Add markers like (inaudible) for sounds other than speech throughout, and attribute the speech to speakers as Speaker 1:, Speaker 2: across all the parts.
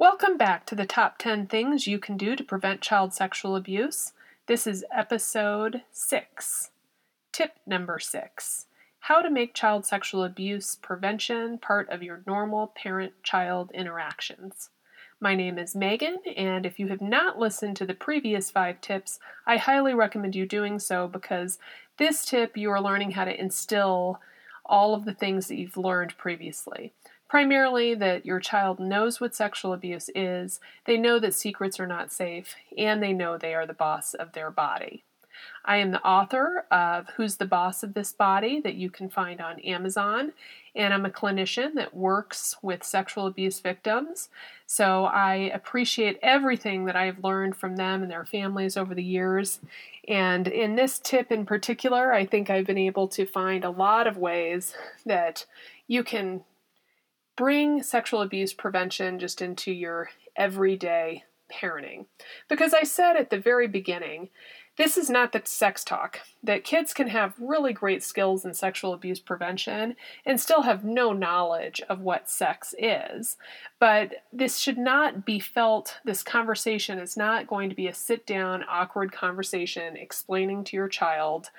Speaker 1: Welcome back to the top 10 things you can do to prevent child sexual abuse. This is episode 6. Tip number 6 How to make child sexual abuse prevention part of your normal parent child interactions. My name is Megan, and if you have not listened to the previous five tips, I highly recommend you doing so because this tip you are learning how to instill all of the things that you've learned previously. Primarily, that your child knows what sexual abuse is, they know that secrets are not safe, and they know they are the boss of their body. I am the author of Who's the Boss of This Body that you can find on Amazon, and I'm a clinician that works with sexual abuse victims. So I appreciate everything that I've learned from them and their families over the years. And in this tip in particular, I think I've been able to find a lot of ways that you can bring sexual abuse prevention just into your everyday parenting. Because I said at the very beginning, this is not the sex talk, that kids can have really great skills in sexual abuse prevention and still have no knowledge of what sex is. But this should not be felt, this conversation is not going to be a sit down, awkward conversation explaining to your child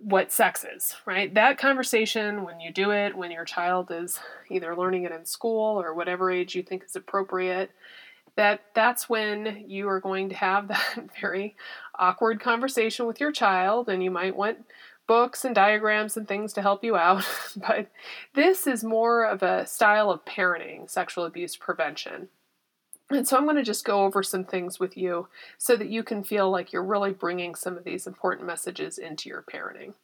Speaker 1: what sex is, right? That conversation, when you do it, when your child is either learning it in school or whatever age you think is appropriate, that that's when you are going to have (laughs) that very awkward conversation with your child and you might want books and diagrams and things to help you out. (laughs) but this is more of a style of parenting, sexual abuse prevention. And so I'm going to just go over some things with you so that you can feel like you're really bringing some of these important messages into your parenting.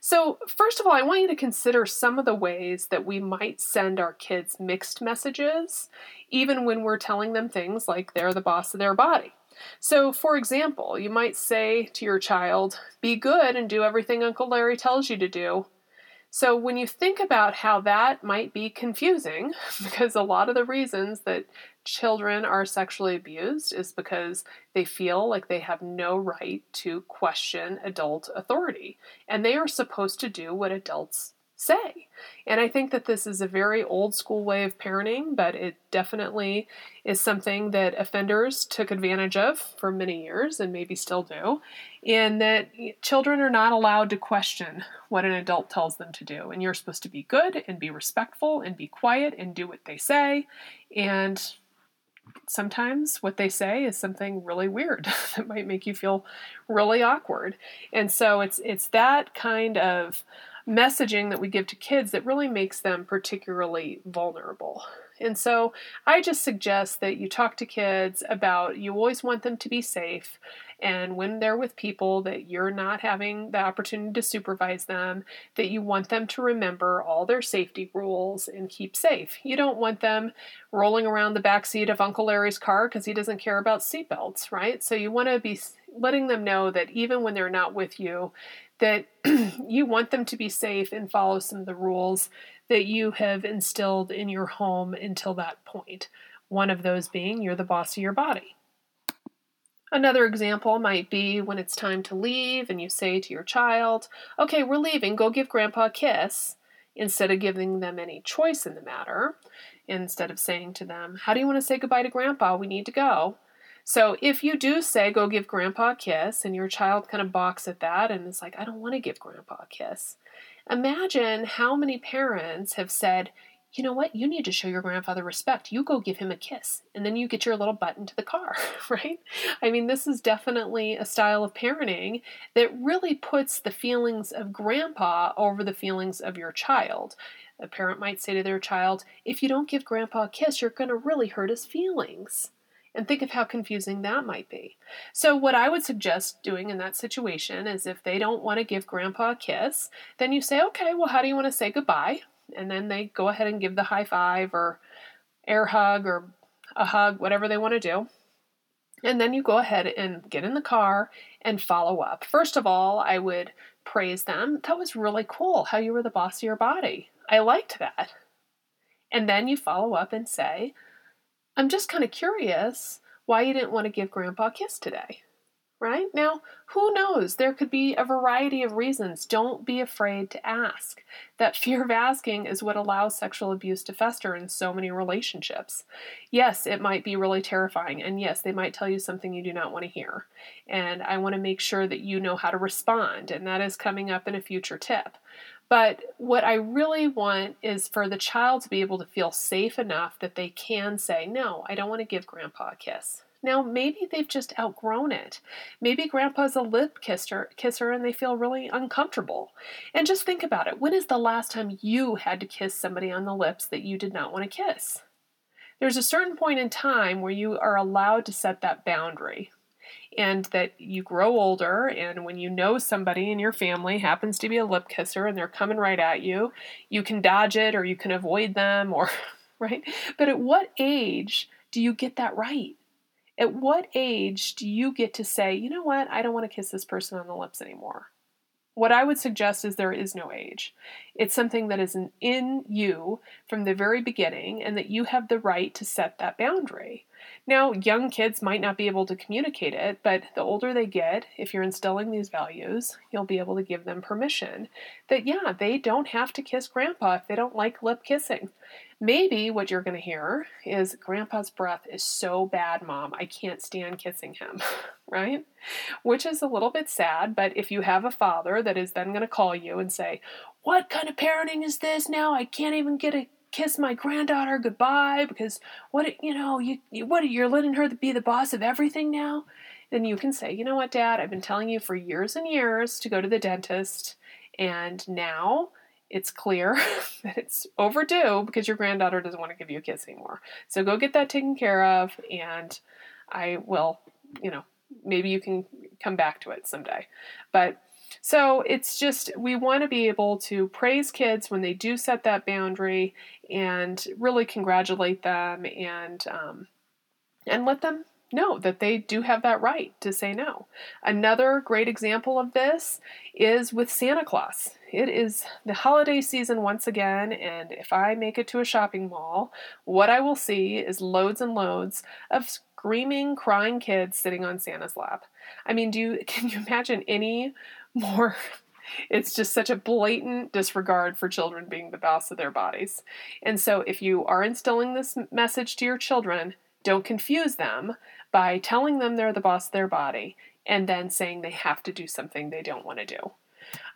Speaker 1: So, first of all, I want you to consider some of the ways that we might send our kids mixed messages, even when we're telling them things like they're the boss of their body. So, for example, you might say to your child, Be good and do everything Uncle Larry tells you to do, so, when you think about how that might be confusing, (laughs) because a lot of the reasons that children are sexually abused is because they feel like they have no right to question adult authority, and they are supposed to do what adults say. And I think that this is a very old school way of parenting, but it definitely is something that offenders took advantage of for many years and maybe still do. And that children are not allowed to question what an adult tells them to do. And you're supposed to be good and be respectful and be quiet and do what they say. And sometimes what they say is something really weird (laughs) that might make you feel really awkward. And so it's it's that kind of messaging that we give to kids that really makes them particularly vulnerable. And so I just suggest that you talk to kids about you always want them to be safe. And when they're with people that you're not having the opportunity to supervise them, that you want them to remember all their safety rules and keep safe. You don't want them rolling around the back seat of Uncle Larry's car because he doesn't care about seatbelts, right? So you want to be letting them know that even when they're not with you, that (clears throat) you want them to be safe and follow some of the rules that you have instilled in your home until that point. One of those being you're the boss of your body. Another example might be when it's time to leave and you say to your child, Okay, we're leaving, go give grandpa a kiss, instead of giving them any choice in the matter. Instead of saying to them, How do you want to say goodbye to grandpa? We need to go. So if you do say, go give grandpa a kiss, and your child kind of balks at that and is like, I don't want to give grandpa a kiss, imagine how many parents have said, you know what, you need to show your grandfather respect. You go give him a kiss, and then you get your little butt into the car, (laughs) right? I mean, this is definitely a style of parenting that really puts the feelings of grandpa over the feelings of your child. A parent might say to their child, if you don't give grandpa a kiss, you're going to really hurt his feelings and think of how confusing that might be. So, what I would suggest doing in that situation is if they don't want to give grandpa a kiss, then you say, okay, well, how do you want to say goodbye? And then they go ahead and give the high five or air hug or a hug, whatever they want to do. And then you go ahead and get in the car and follow up. First of all, I would praise them. That was really cool how you were the boss of your body. I liked that. And then you follow up and say, I'm just kind of curious why you didn't want to give Grandpa a kiss today. right? Now, who knows? There could be a variety of reasons. Don't be afraid to ask. That (laughs) fear of asking is what allows sexual abuse to fester in so many relationships. Yes, it might be really terrifying, and yes, they might tell you something you do not want to hear. And I want to make sure that you know how to respond, and that is coming up in a future tip. But what I really want is for the child to be able to feel safe enough that they can say, No, I don't want to give grandpa a kiss. Now, maybe they've just outgrown it. Maybe grandpa's a lip kisser, kisser and they feel really uncomfortable. And just think about it. When is the last time you had to kiss somebody on the lips that you did not want to kiss? There's a certain point in time where you are allowed to set that boundary. And that you grow older, and when you know somebody in your family happens to be a lip kisser and they're coming right at you, you can dodge it or you can avoid them, or, (laughs) right? But at what age do you get that right? At what age do you get to say, you know what, I don't want to kiss this person on the lips anymore? What I would suggest is there is no age. It's something that is in you from the very beginning, and that you have the right to set that boundary. Now, young kids might not be able to communicate it, but the older they get, if you're instilling these values, you'll be able to give them permission that, yeah, they don't have to kiss grandpa if they don't like lip kissing. Maybe what you're going to hear is Grandpa's breath is so bad, Mom, I can't stand kissing him, (laughs) right? Which is a little bit sad, but if you have a father that is then going to call you and say, What kind of parenting is this now? I can't even get a kiss my granddaughter goodbye because what you know you, you what you're letting her be the boss of everything now then you can say you know what dad i've been telling you for years and years to go to the dentist and now it's clear (laughs) that it's overdue because your granddaughter doesn't want to give you a kiss anymore. So go get that taken care of, and I will, you know, maybe you can come back to it someday. But so it's just, we want to be able to praise kids when they do set that boundary and really congratulate them and, um, and let them know that they do have that right to say no. Another great example of this is with Santa Claus. It is the holiday season once again, and if I make it to a shopping mall, what I will see is loads and loads of screaming, crying kids sitting on Santa's lap. I mean, do you (laughs) can you imagine any more (laughs) it's just such a blatant disregard for children being the boss of their bodies. And so, if you are instilling this message to your children, don't confuse them by telling them they're the boss of their body and then saying they have to do something they don't want to do.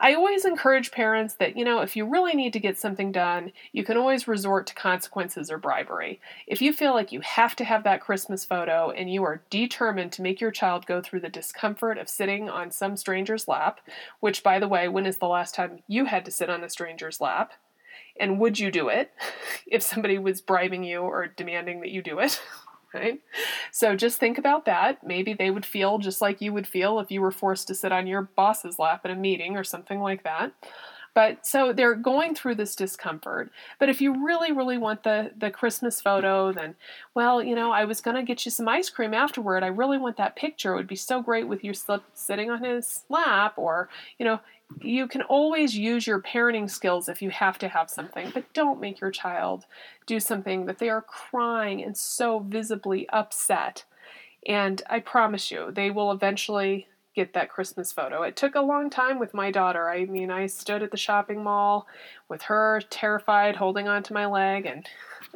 Speaker 1: I always encourage parents that, you know, if you really need to get something done, you can always resort to consequences or bribery. If you feel like you have to have that Christmas photo and you are determined to make your child go through the discomfort of sitting on some stranger's lap, which, by the way, when is the last time you had to sit on a stranger's lap? And would you do it (laughs) if somebody was bribing you or demanding that you do it? (laughs) right? So just think about that. Maybe they would feel just like you would feel if you were forced to sit on your boss's lap at a meeting or something like that. But so they're going through this discomfort. But if you really, really want the, the Christmas photo, then, well, you know, I was going to get you some ice cream afterward. I really want that picture. It would be so great with you sitting on his lap. Or, you know, you can always use your parenting skills if you have to have something, but don't make your child do something that they are crying and so visibly upset. And I promise you, they will eventually get that Christmas photo. It took a long time with my daughter. I mean, I stood at the shopping mall with her terrified, holding onto my leg, and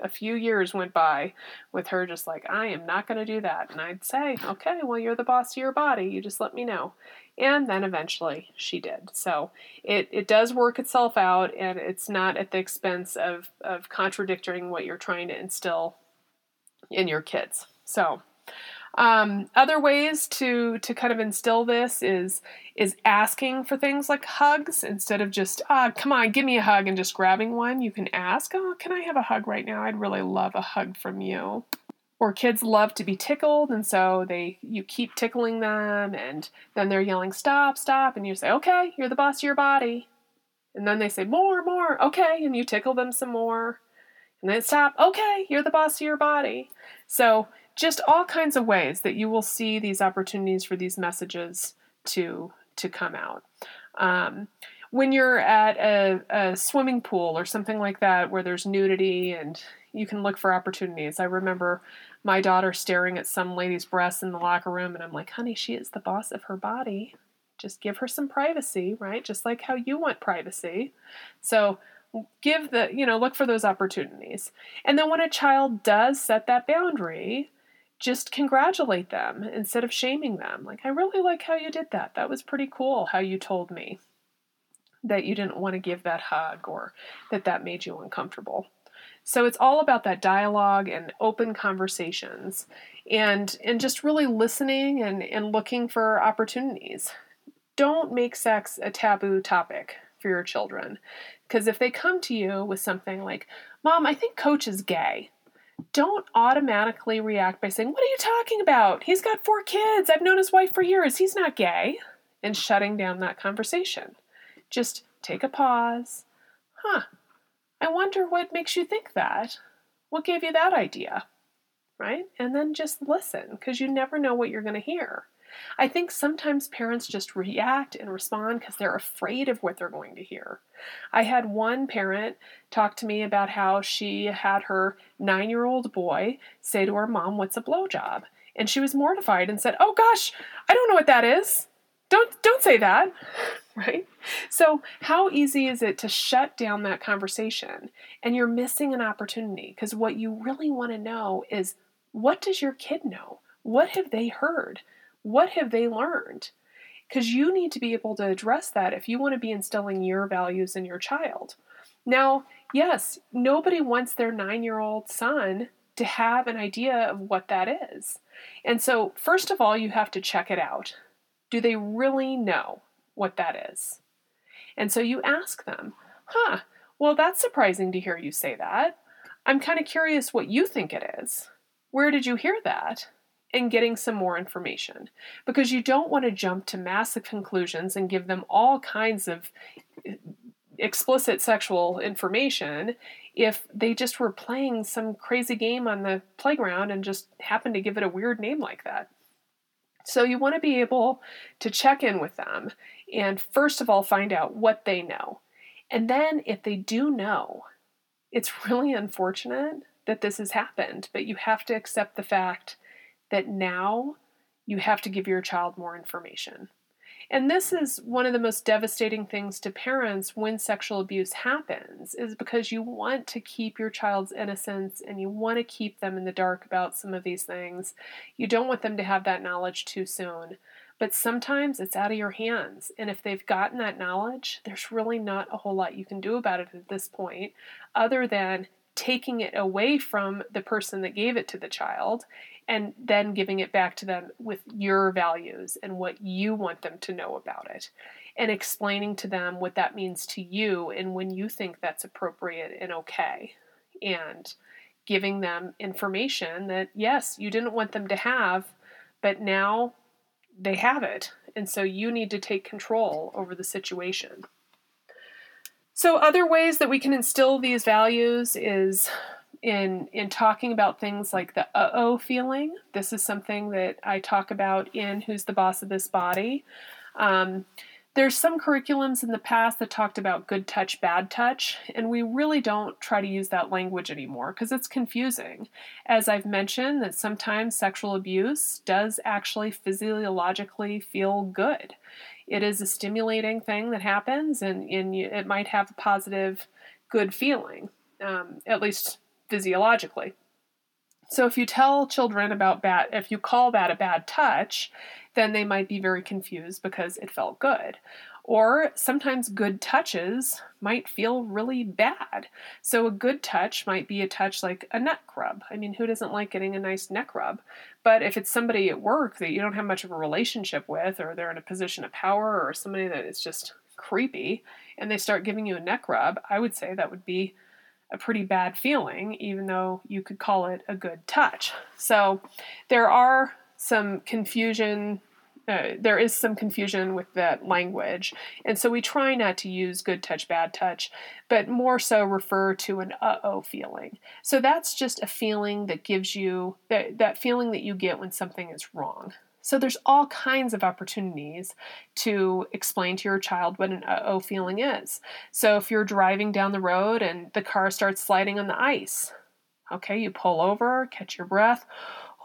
Speaker 1: a few years went by with her just like, I am not going to do that. And I'd say, okay, well, you're the boss of your body. You just let me know. And then eventually she did. So it, it does work itself out, and it's not at the expense of, of contradicting what you're trying to instill in your kids. So, um, other ways to to kind of instill this is is asking for things like hugs instead of just ah come on give me a hug and just grabbing one. You can ask oh can I have a hug right now? I'd really love a hug from you. Or kids love to be tickled, and so they you keep tickling them, and then they're yelling stop stop, and you say okay you're the boss of your body, and then they say more more okay, and you tickle them some more, and then stop okay you're the boss of your body. So just all kinds of ways that you will see these opportunities for these messages to to come out. Um, when you're at a, a swimming pool or something like that where there's nudity and you can look for opportunities. I remember my daughter staring at some lady's breasts in the locker room, and I'm like, honey, she is the boss of her body. Just give her some privacy, right? Just like how you want privacy. So give the, you know, look for those opportunities. And then when a child does set that boundary, just congratulate them instead of shaming them. Like, I really like how you did that. That was pretty cool how you told me that you didn't want to give that hug or that that made you uncomfortable. So it's all about that dialogue and open conversations and and just really listening and, and looking for opportunities. Don't make sex a taboo topic for your children. Because if they come to you with something like, Mom, I think coach is gay, don't automatically react by saying, What are you talking about? He's got four kids. I've known his wife for years. He's not gay. And shutting down that conversation. Just take a pause. Huh, I wonder what makes you think that. What gave you that idea? Right? And then just listen because you never know what you're going to hear. I think sometimes parents just react and respond because they're afraid of what they're going to hear. I had one parent talk to me about how she had her nine year old boy say to her mom, What's a blowjob? And she was mortified and said, Oh gosh, I don't know what that is. Don't don't say that. (laughs) right? So, how easy is it to shut down that conversation? And you're missing an opportunity because what you really want to know is what does your kid know? What have they heard? What have they learned? Because you need to be able to address that if you want to be instilling your values in your child. Now, yes, nobody wants their nine year old son to have an idea of what that is. And so, first of all, you have to check it out. Do they really know? what that is. And so you ask them, huh, well, that's surprising to hear you say that. I'm kind of curious what you think it is. Where did you hear that? And getting some more information because you don't want to jump to massive conclusions and give them all kinds of eh, explicit sexual information if they just were playing some crazy game on the playground and just happened to give it a weird name like that. So you want to be able to check in with them and first of all find out what they know. And then if they do know, it's really unfortunate that this has happened, but you have to accept the fact that now you have to give your child more information. And this is one of the most devastating things to parents when sexual abuse happens is because you want to keep your child's innocence and you want to keep them in the dark about some of these things. You don't want them to have that knowledge too soon. But sometimes it's out of your hands. And if they've gotten that knowledge, there's really not a whole lot you can do about it at this point, other than taking it away from the person that gave it to the child and then giving it back to them with your values and what you want them to know about it and explaining to them what that means to you and when you think that's appropriate and okay and giving them information that yes you didn't want them to have but now they have it. And so you need to take control over the situation so other ways that we can instill these values is in in talking about things like the uh-oh feeling. This is something that I talk about in Who's the Boss of This Body. Um, there's some curriculums in the past that talked about good touch, bad touch, and we really don't try to use that language anymore because it's confusing. As I've mentioned, that sometimes sexual abuse does actually physiologically feel good. It is a stimulating thing that happens, and, and it might have a positive, good feeling. Um, at least physiologically. So if you tell children about bad, if you call that a bad touch, then they might be very confused because it felt good. Or sometimes good touches might feel really bad. So a good touch might be a touch like a neck rub. I mean, who doesn't like getting a nice neck rub? But if it's somebody at work that you don't have much of a relationship with, or they're in a position of power, or somebody that is just creepy, and they start giving you a neck rub, I would say that would be a pretty bad feeling, even though you could call it a good touch. So there are some confusion. Uh, there is some confusion with that language, and so we try not to use good touch, bad touch, but more so refer to an uh oh feeling. So that's just a feeling that gives you that, that feeling that you get when something is wrong. So there's all kinds of opportunities to explain to your child what an uh-oh feeling is. So if you're driving down the road and the car starts sliding on the ice, okay, you pull over, catch your breath.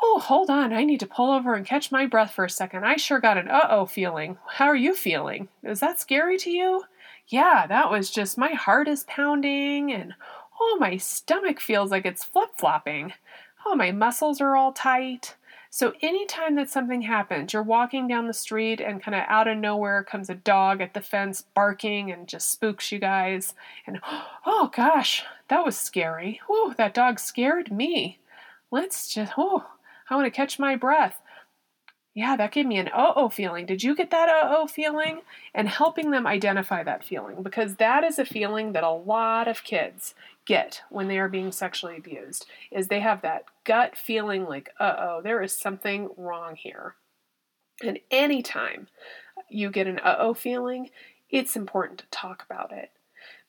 Speaker 1: Oh, hold on, I need to pull over and catch my breath for a second. I sure got an uh-oh feeling. How are you feeling? Is that scary to you? Yeah, that was just my heart is pounding and oh, my stomach feels like it's flip-flopping. Oh, my muscles are all tight. So, anytime that something happens, you're walking down the street and kind of out of nowhere comes a dog at the fence barking and just spooks you guys. And (gasps) oh gosh, that was scary. Oh, that dog scared me. Let's just, oh, I want to catch my breath. Yeah, that gave me an uh oh feeling. Did you get that uh oh feeling? And helping them identify that feeling because that is a feeling that a lot of kids get when they are being sexually abused is they have that gut feeling like uh oh, there is something wrong here. And anytime you get an uh oh feeling, it's important to talk about it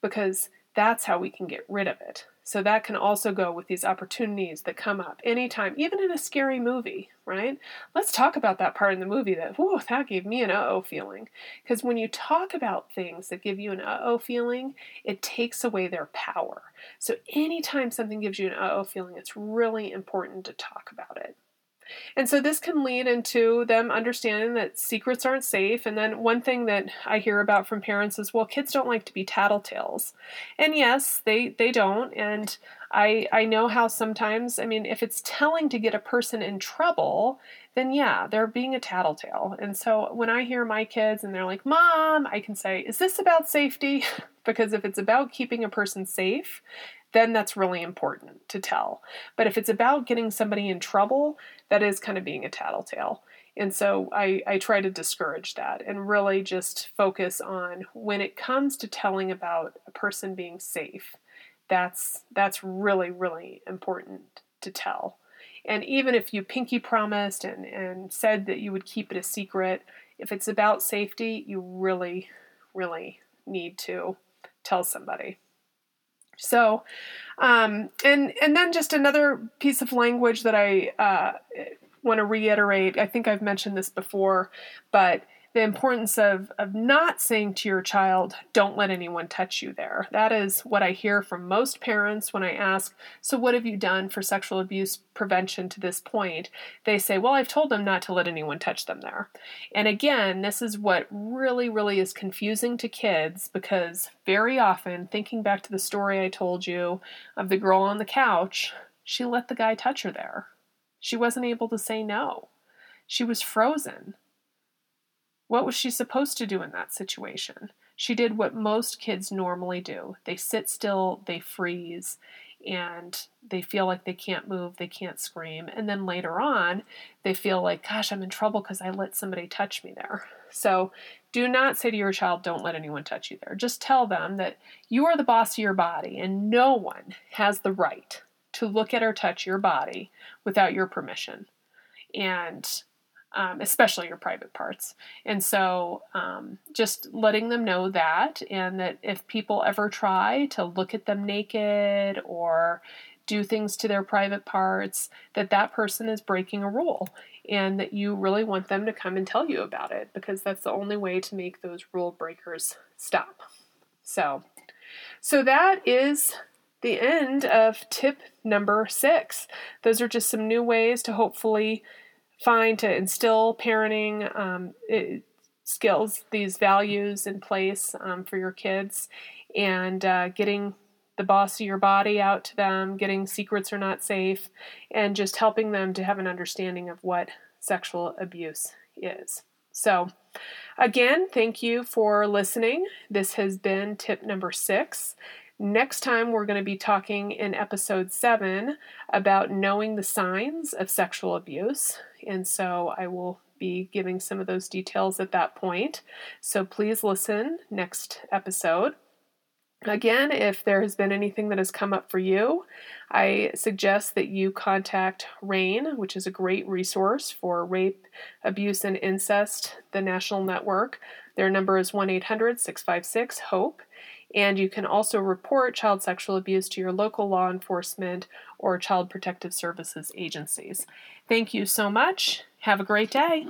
Speaker 1: because that's how we can get rid of it. So that can also go with these opportunities that come up anytime, even in a scary movie, right? Let's talk about that part in the movie that, whoa, that gave me an uh oh feeling. Because when you talk about things that give you an uh oh feeling, it takes away their power. So anytime something gives you an uh oh feeling, it's really important to talk about it. And so this can lead into them understanding that secrets aren't safe. And then one thing that I hear about from parents is, well, kids don't like to be tattletales. And yes, they, they don't. And I, I know how sometimes, I mean, if it's telling to get a person in trouble, then yeah, they're being a tattletale. And so when I hear my kids and they're like, Mom, I can say, Is this about safety? (laughs) because if it's about keeping a person safe, then that's really important to tell. But if it's about getting somebody in trouble, that is kind of being a tattletale. And so I, I try to discourage that and really just focus on when it comes to telling about a person being safe, that's that's really, really important to tell. And even if you pinky promised and, and said that you would keep it a secret, if it's about safety, you really, really need to tell somebody. So, um, and and then just another piece of language that I uh, want to reiterate. I think I've mentioned this before, but the importance of, of not saying to your child, don't let anyone touch you there. That is what I hear from most parents when I ask, So, what have you done for sexual abuse prevention to this point? They say, Well, I've told them not to let anyone touch them there. And again, this is what really, really is confusing to kids because very often, thinking back to the story I told you of the girl on the couch, she let the guy touch her there. She wasn't able to say no. She was frozen. What was she supposed to do in that situation? She did what most kids normally do they sit still, they freeze, and they feel like they can't move, they can't scream. And then later on, they feel like, gosh, I'm in trouble because I let somebody touch me there. So do not say to your child, don't let anyone touch you there. Just tell them that you are the boss of your body and no one has the right to look at or touch your body without your permission. And um, especially your private parts. And so um, just letting them know that, and that if people ever try to look at them naked or do things to their private parts, that that person is breaking a rule and that you really want them to come and tell you about it because that's the only way to make those rule breakers stop. So, so that is the end of tip number six. Those are just some new ways to hopefully find to instill parenting um, it, skills, these values in place um, for your kids, and uh, getting the boss of your body out to them, getting secrets are not safe, and just helping them to have an understanding of what sexual abuse is. So, again, thank you for listening. This has been tip number six. Next time, we're going to be talking in episode seven about knowing the signs of sexual abuse. And so I will be giving some of those details at that point. So please listen next episode. Again, if there has been anything that has come up for you, I suggest that you contact RAINN, which is a great resource for rape, abuse, and incest, the national network. Their number is 1 800 656 HOPE And you can also report child sexual abuse to your local law enforcement or child protective services agencies. Thank you so much. Have a great day.